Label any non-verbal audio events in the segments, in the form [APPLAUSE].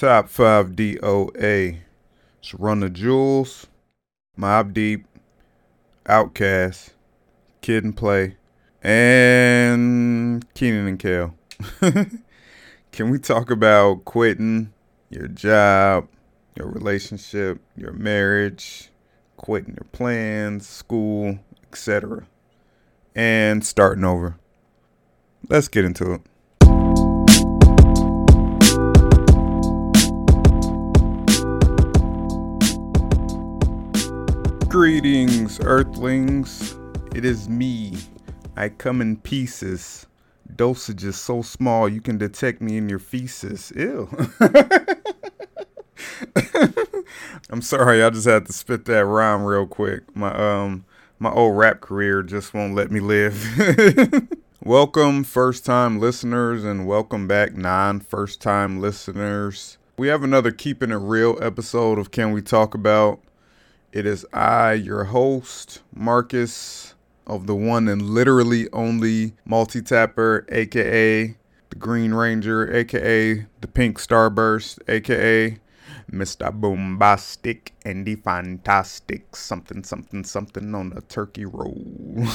Top 5 DOA. It's Run the Jewels, Mobb Deep, Outkast, Kid and Play, and Kenan and Kel. [LAUGHS] Can we talk about quitting your job, your relationship, your marriage, quitting your plans, school, etc., and starting over? Let's get into it. Greetings, Earthlings. It is me. I come in pieces. Dosage is so small you can detect me in your feces. Ew. [LAUGHS] I'm sorry, I just had to spit that rhyme real quick. My um my old rap career just won't let me live. [LAUGHS] welcome first time listeners and welcome back non first time listeners. We have another keeping it real episode of Can We Talk About it is I, your host, Marcus, of the one and literally only multi tapper, aka the Green Ranger, aka the Pink Starburst, aka Mr. Boombastic and the Fantastic, something, something, something on a turkey roll. [LAUGHS]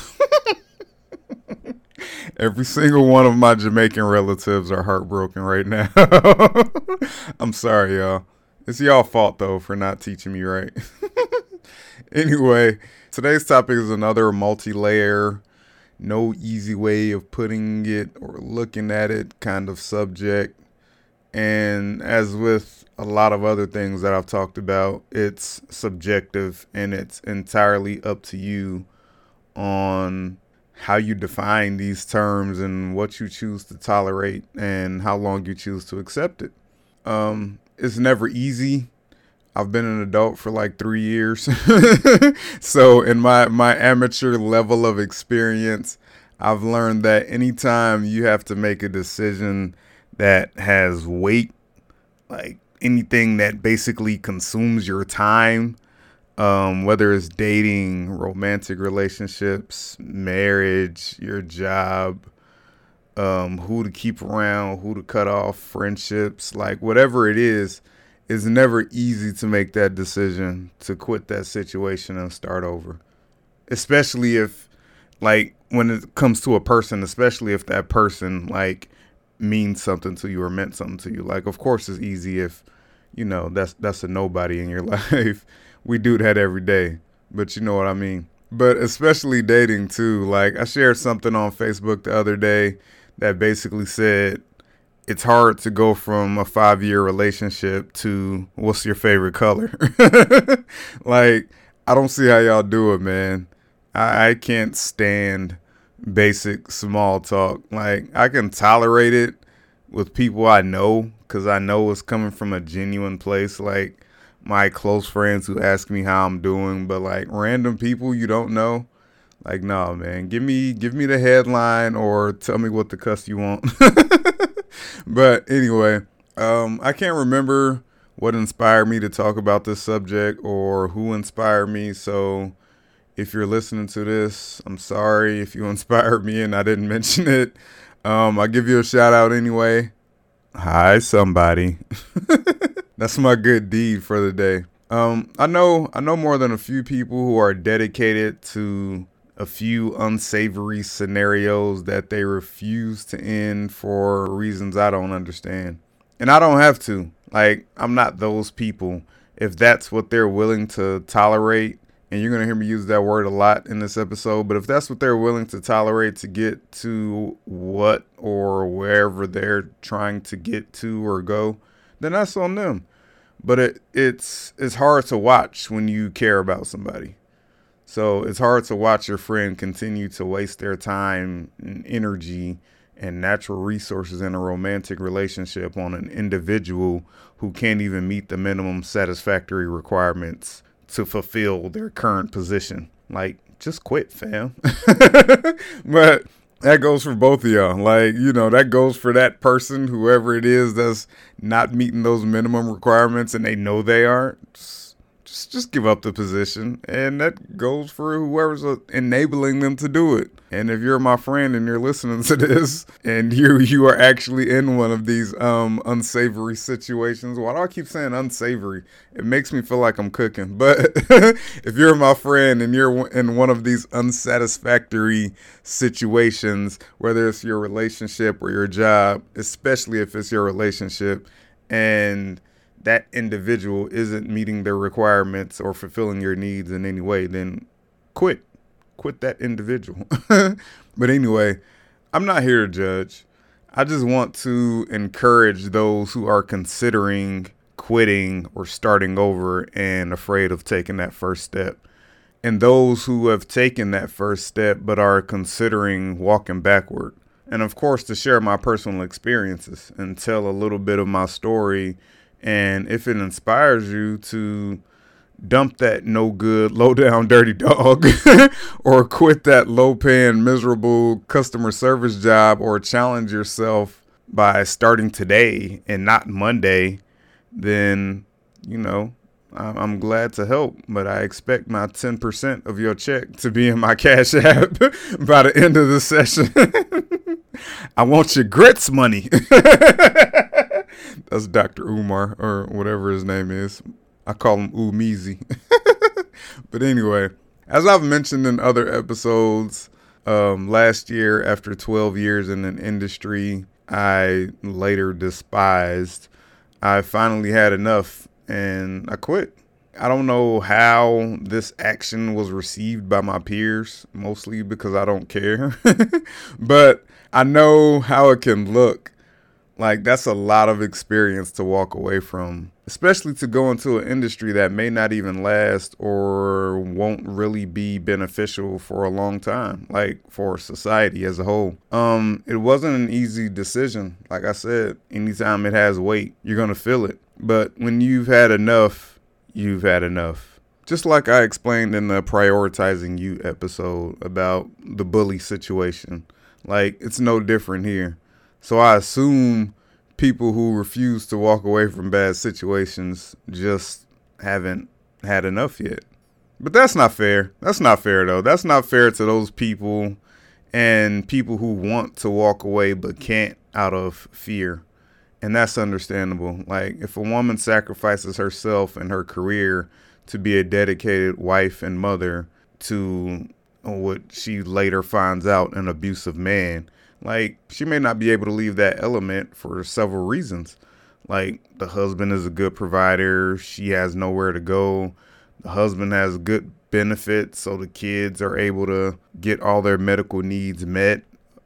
Every single one of my Jamaican relatives are heartbroken right now. [LAUGHS] I'm sorry, y'all. It's y'all fault though for not teaching me right. [LAUGHS] [LAUGHS] anyway, today's topic is another multi layer, no easy way of putting it or looking at it kind of subject. And as with a lot of other things that I've talked about, it's subjective and it's entirely up to you on how you define these terms and what you choose to tolerate and how long you choose to accept it. Um, it's never easy I've been an adult for like three years. [LAUGHS] so, in my, my amateur level of experience, I've learned that anytime you have to make a decision that has weight, like anything that basically consumes your time, um, whether it's dating, romantic relationships, marriage, your job, um, who to keep around, who to cut off, friendships, like whatever it is it's never easy to make that decision to quit that situation and start over. Especially if like when it comes to a person, especially if that person like means something to you or meant something to you. Like of course it's easy if you know that's that's a nobody in your [LAUGHS] life. we do that every day. But you know what I mean. But especially dating too. Like I shared something on Facebook the other day that basically said it's hard to go from a five year relationship to what's your favorite color. [LAUGHS] like, I don't see how y'all do it, man. I, I can't stand basic small talk. Like, I can tolerate it with people I know because I know it's coming from a genuine place. Like, my close friends who ask me how I'm doing, but like random people you don't know, like no man, give me give me the headline or tell me what the cuss you want. [LAUGHS] but anyway, um, I can't remember what inspired me to talk about this subject or who inspired me. So if you're listening to this, I'm sorry if you [LAUGHS] inspired me and I didn't mention it. Um, I'll give you a shout out anyway. Hi, somebody. [LAUGHS] That's my good deed for the day. Um, I know I know more than a few people who are dedicated to a few unsavory scenarios that they refuse to end for reasons I don't understand. And I don't have to. Like, I'm not those people. If that's what they're willing to tolerate, and you're going to hear me use that word a lot in this episode, but if that's what they're willing to tolerate to get to what or wherever they're trying to get to or go, then that's on them. But it, it's it's hard to watch when you care about somebody. So it's hard to watch your friend continue to waste their time and energy and natural resources in a romantic relationship on an individual who can't even meet the minimum satisfactory requirements to fulfill their current position. Like, just quit, fam. [LAUGHS] but that goes for both of y'all. Like, you know, that goes for that person, whoever it is that's not meeting those minimum requirements and they know they aren't just just give up the position. And that goes for whoever's uh, enabling them to do it. And if you're my friend and you're listening to this and you you are actually in one of these um unsavory situations why do i keep saying unsavory? It makes me feel like i'm cooking. [LAUGHS] But if you're my friend and you're in one of these unsatisfactory situations whether it's your relationship or your job especially if it's your relationship and that individual isn't meeting their requirements or fulfilling your needs in any way, then quit. Quit that individual. [LAUGHS] but anyway, I'm not here to judge. I just want to encourage those who are considering quitting or starting over and afraid of taking that first step. And those who have taken that first step but are considering walking backward. And of course, to share my personal experiences and tell a little bit of my story and if it inspires you to dump that no good, [LAUGHS] low down, dirty dog, [LAUGHS] or quit that low paying, miserable customer service job, or challenge yourself by starting today and not Monday, then, you know, I'm glad to help, but I expect my 10% of your check to be in my [LAUGHS] Cash App by the end of the session. I want your grits money. [LAUGHS] That's Dr. Umar or whatever his name is. I call him Umizi. [LAUGHS] but anyway, as I've mentioned in other episodes, um, last year, after 12 years in an industry I later despised, I finally had enough and I quit. I don't know how this action was received by my peers, mostly because I don't care. [LAUGHS] but I know how it can look like that's a lot of experience to walk away from, especially to go into an industry that may not even last or won't really be beneficial for a long time, like for society as a whole. Um, it wasn't an easy decision. Like I said, anytime it has weight, you're gonna feel it. But when you've had enough, you've had enough. Just like I explained in the prioritizing you episode about the bully situation. Like it's no different here so I assume people who refuse to walk away from bad situations just haven't had enough yet. But that's not fair. That's not fair though. That's not fair to those people and people who want to walk away but can't out of fear. And that's understandable. Like if a woman sacrifices herself and her career to be a dedicated wife and mother to what she later finds out an abusive man, like, she may not be able to leave that element for several reasons. Like, the husband is a good provider, she has nowhere to go. The husband has good benefits, so the kids are able to get all their medical needs met.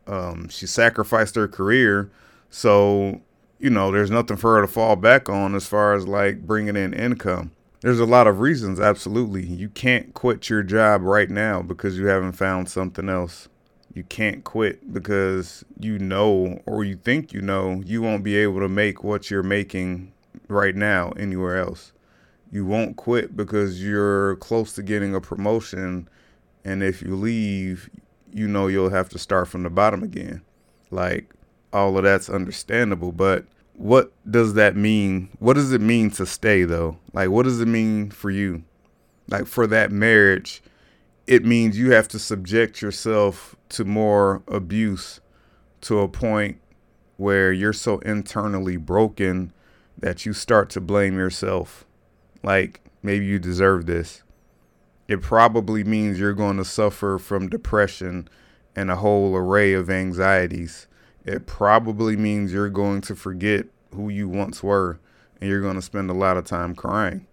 Um, she sacrificed her career, so you know, there's nothing for her to fall back on as far as like bringing in income. There's a lot of reasons, absolutely. You can't quit your job right now because you haven't found something else you can't quit because you know or you think you know you won't be able to make what you're making right now anywhere else. You won't quit because you're close to getting a promotion and if you leave, you know you'll have to start from the bottom again. Like all of that's understandable, but what does that mean? What does it mean to stay though? Like what does it mean for you? Like for that marriage, it means you have to subject yourself to more abuse to a point where you're so internally broken that you start to blame yourself. Like, maybe you deserve this. It probably means you're going to suffer from depression and a whole array of anxieties. It probably means you're going to forget who you once were and you're going to spend a lot of time crying.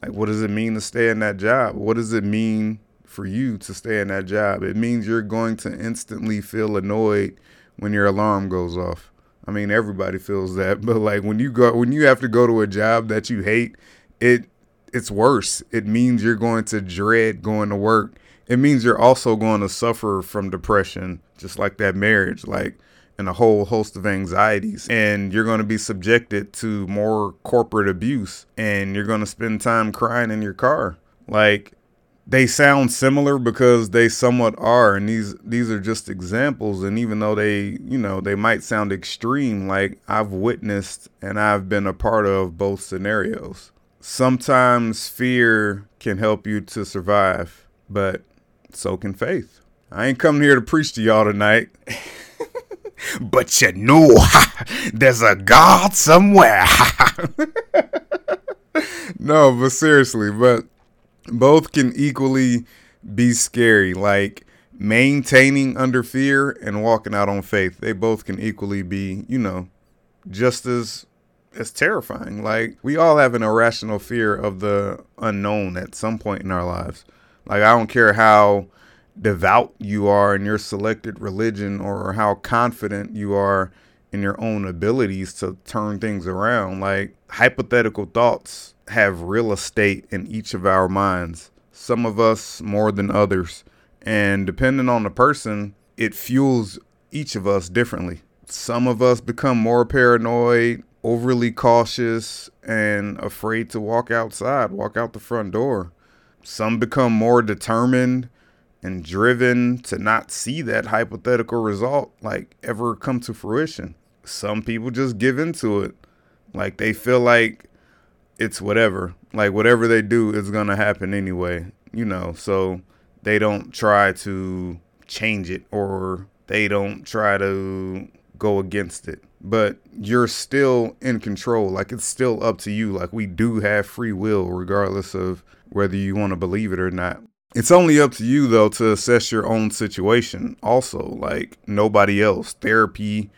Like, what does it mean to stay in that job? What does it mean for you to stay in that job. It means you're going to instantly feel annoyed when your alarm goes off. I mean, everybody feels that, [LAUGHS] but like when you go when you have to go to a job that you hate, it it's worse. It means you're going to dread going to work. It means you're also going to suffer from depression, just like that marriage, like and a whole host of anxieties. And you're going to be subjected to more corporate abuse and you're going to spend time crying in your car. Like they sound similar because they somewhat are and these these are just examples and even though they you know they might sound extreme like i've witnessed and i've been a part of both scenarios Sometimes fear can help you to survive, but so can faith. I ain't coming here to preach to y'all tonight. [LAUGHS] but you know, [LAUGHS] there's a God somewhere. [LAUGHS] no, but seriously, but both can equally be scary. Like maintaining under fear and walking out on faith. They both can equally be, you know, just as as terrifying. Like we all have an irrational fear of the unknown at some point in our lives. Like I don't care how devout you are in your selected religion or how confident you are in your own abilities to turn things around. Like hypothetical thoughts have real estate in each of our minds. Some of us more than others. And depending on the person, it fuels each of us differently. Some of us become more paranoid, overly cautious, and afraid to walk outside, walk out the front door. Some become more determined and driven to not see that hypothetical result like ever come to fruition. Some people just give into it. Like they feel like it's whatever. Like whatever they do is going to happen anyway, you know. So they don't try to change it or they don't try to go against it. But you're still in control. Like it's still up to you. Like we do have free will regardless of whether you want to believe it or not. It's only up to you though to assess your own situation also. Like nobody else. Therapy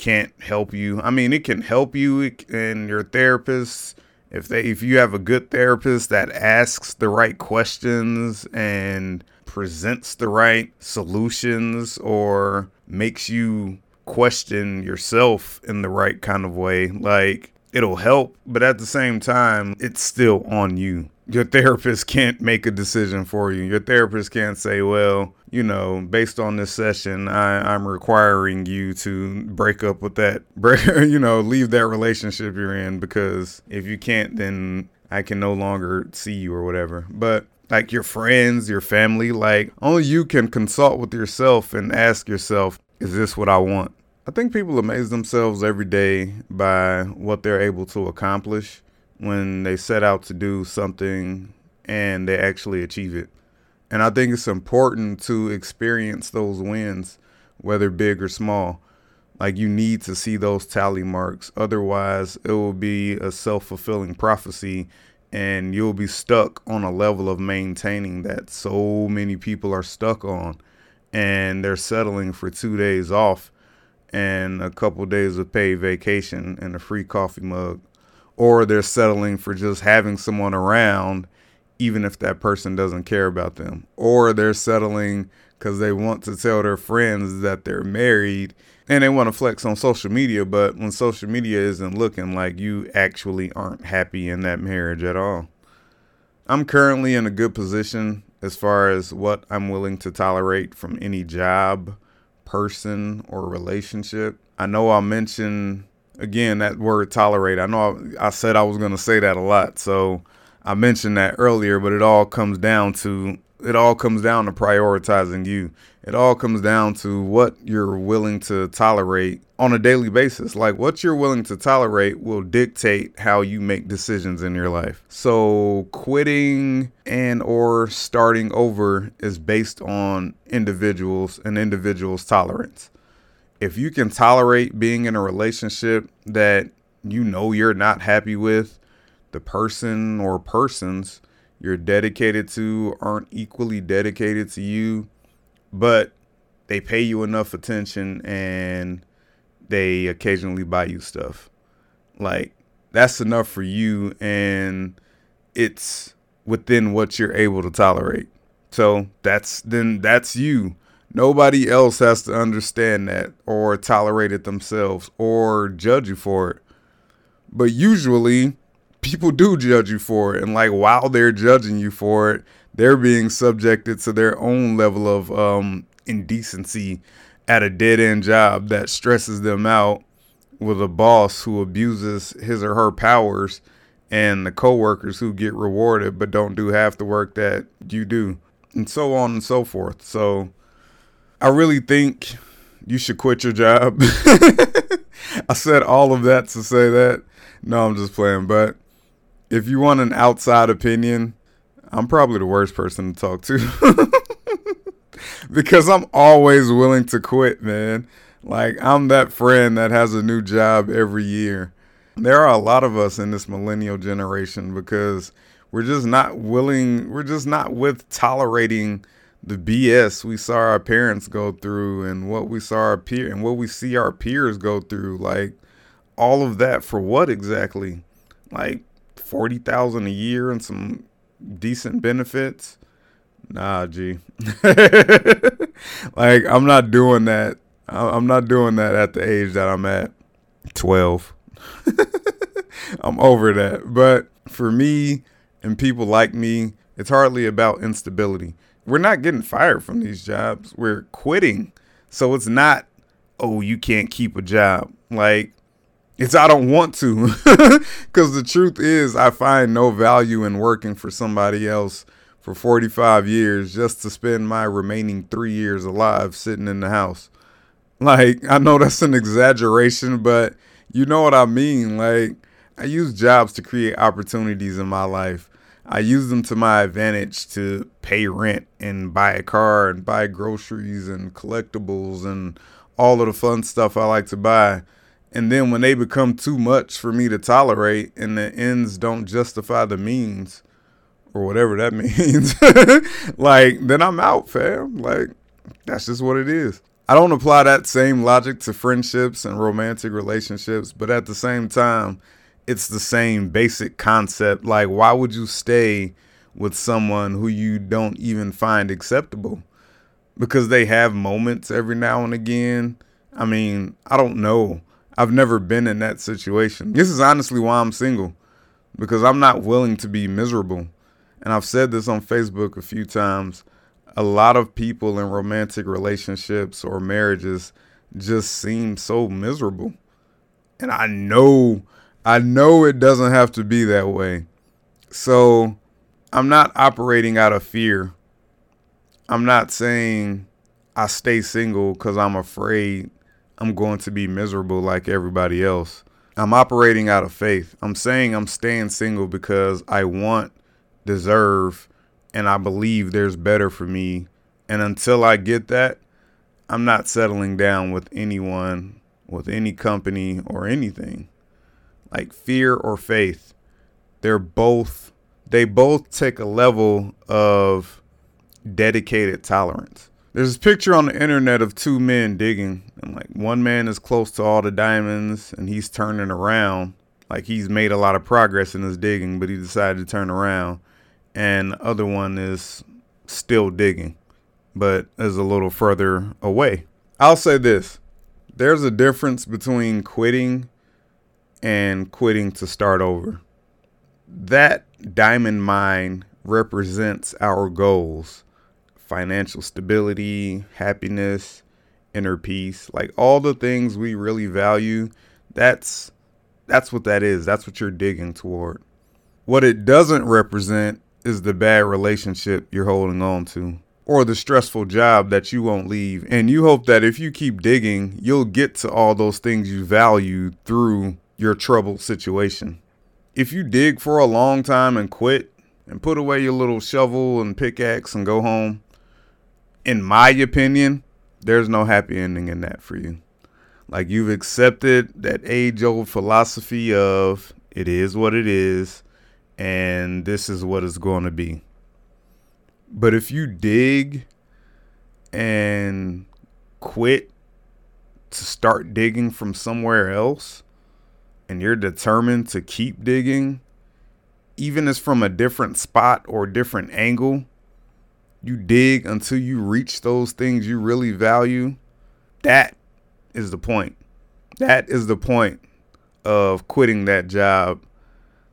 can't help you. I mean, it can help you and your therapist if they if you have a good therapist that asks the right questions and presents the right solutions or makes you question yourself in the right kind of way like it'll help but at the same time it's still on you your therapist can't make a decision for you. Your therapist can't say, well, you know, based on this session, I, I'm requiring you to break up with that, [LAUGHS] break, you know, leave that relationship you're in because if you can't, then I can no longer see you or whatever. But like your friends, your family, like only you can consult with yourself and ask yourself, is this what I want? I think people amaze themselves every day by what they're able to accomplish when they set out to do something and they actually achieve it. And I think it's important to experience those wins, whether big or small. Like you need to see those tally marks. Otherwise, it will be a self fulfilling prophecy and you'll be stuck on a level of maintaining that so many people are stuck on. And they're settling for two days off and a couple days of paid vacation and a free coffee mug or they're settling for just having someone around even if that person doesn't care about them. Or they're settling because they want to tell their friends that they're married and they want to flex on social media but when social media isn't looking like you actually aren't happy in that marriage at all. I'm currently in a good position as far as what i'm willing to tolerate from any job person or relationship. I know i'll mention again, that word tolerate. I know I, I said I was going to say that a lot. So I mentioned that earlier, but it all comes down to it all comes down to prioritizing you. It all comes down to what you're willing to tolerate on a daily basis. Like what you're willing to tolerate will dictate how you make decisions in your life. So quitting and or starting over is based on individuals and individuals' tolerance if you can tolerate being in a relationship that you know you're not happy with, the person or persons you're dedicated to aren't equally dedicated to you, but they pay you enough attention and they occasionally buy you stuff. Like that's enough for you and it's within what you're able to tolerate. So that's then that's you. Nobody else has to understand that or tolerate it themselves or judge you for it. But usually, people do judge you for it. And like while they're judging you for it, they're being subjected to their own level of um, indecency at a dead end job that stresses them out with a boss who abuses his or her powers and the coworkers who get rewarded but don't do half the work that you do and so on and so forth. So I really think you should quit your job. [LAUGHS] I said all of that to say that. No, I'm just playing, but if you want an outside opinion, I'm probably the worst person to talk to. [LAUGHS] because I'm always willing to quit, man. Like, I'm that friend that has a new job every year. There are a lot of us in this millennial generation because we're just not willing, we're just not with tolerating the BS we saw our parents go through and what we saw our peer and what we see our peers go through. Like, all of that for what exactly? Like, 40,000 a year and some decent benefits? Nah, G. [LAUGHS] like, I'm not doing that. I'm not doing that at the age that I'm at 12. [LAUGHS] I'm over that. But for me and people like me, it's hardly about instability. We're not getting fired from these jobs. We're quitting. So it's not, oh, you can't keep a job. Like, it's I don't want to. [LAUGHS] Because the truth is, I find no value in working for somebody else for 45 years just to spend my remaining three years alive sitting in the house. Like, I know that's an exaggeration, but you know what I mean. Like, I use jobs to create opportunities in my life. I use them to my advantage to pay rent and buy a car and buy groceries and collectibles and all of the fun stuff I like to buy. And then when they become too much for me to tolerate and the ends don't justify the means, or whatever that [LAUGHS] means, like, then I'm out, fam. Like, that's just what it is. I don't apply that same logic to friendships and romantic relationships, but at the same time, it's the same basic concept. Like, why would you stay with someone who you don't even find acceptable? Because they have moments every now and again. I mean, I don't know. I've never been in that situation. This is honestly why I'm single, because I'm not willing to be miserable and I've said this on Facebook a few times, a lot of people in romantic relationships or marriages just seem so miserable. And I know, I know it doesn't have to be that way. So I'm not operating out of fear. I'm not saying I stay single because I'm afraid I'm going to be miserable like everybody else. I'm operating out of faith. I'm saying I'm staying single because I want deserve and I believe there's better for me. And until I get that, I'm not settling down with anyone, with any company or anything. Like fear or faith, they're both, they both take a level of dedicated tolerance. There's a picture on the internet of two men digging, and like one man is close to all the diamonds and he's turning around. Like he's made a lot of progress in his digging, but he decided to turn around and the other one is still digging, but is a little further away. I'll say this there's a difference between quitting and quitting to start over. That diamond mine represents our goals financial stability, happiness, inner peace, like all the things we really value. That's that's what that is. That's what you're digging toward. What it doesn't represent is the bad relationship you're holding on to or the stressful job that you won't leave. And you hope that if you keep digging, you'll get to all those things you value through your troubled situation. If you dig for a long time and quit and put away your little shovel and pickaxe and go home, in my opinion, there's no happy ending in that for you. Like you've accepted that age old philosophy of it is what it is and this is what it's going to be. But if you dig and quit to start digging from somewhere else, and you're determined to keep digging, even if from a different spot or different angle, you dig until you reach those things you really value. That is the point. That is the point of quitting that job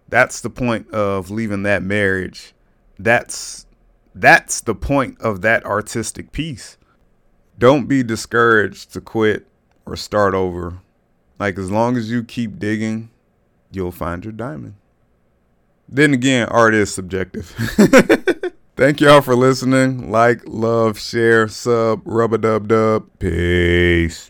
that's the point of leaving that marriage. That's that's the point of that artistic piece. Don't be discouraged to quit or start over. Like as long as you keep digging, you'll find your diamond. Then again, art is subjective. [LAUGHS] Thank y'all for listening. Like, love, share, sub, rub a dub dub. Peace.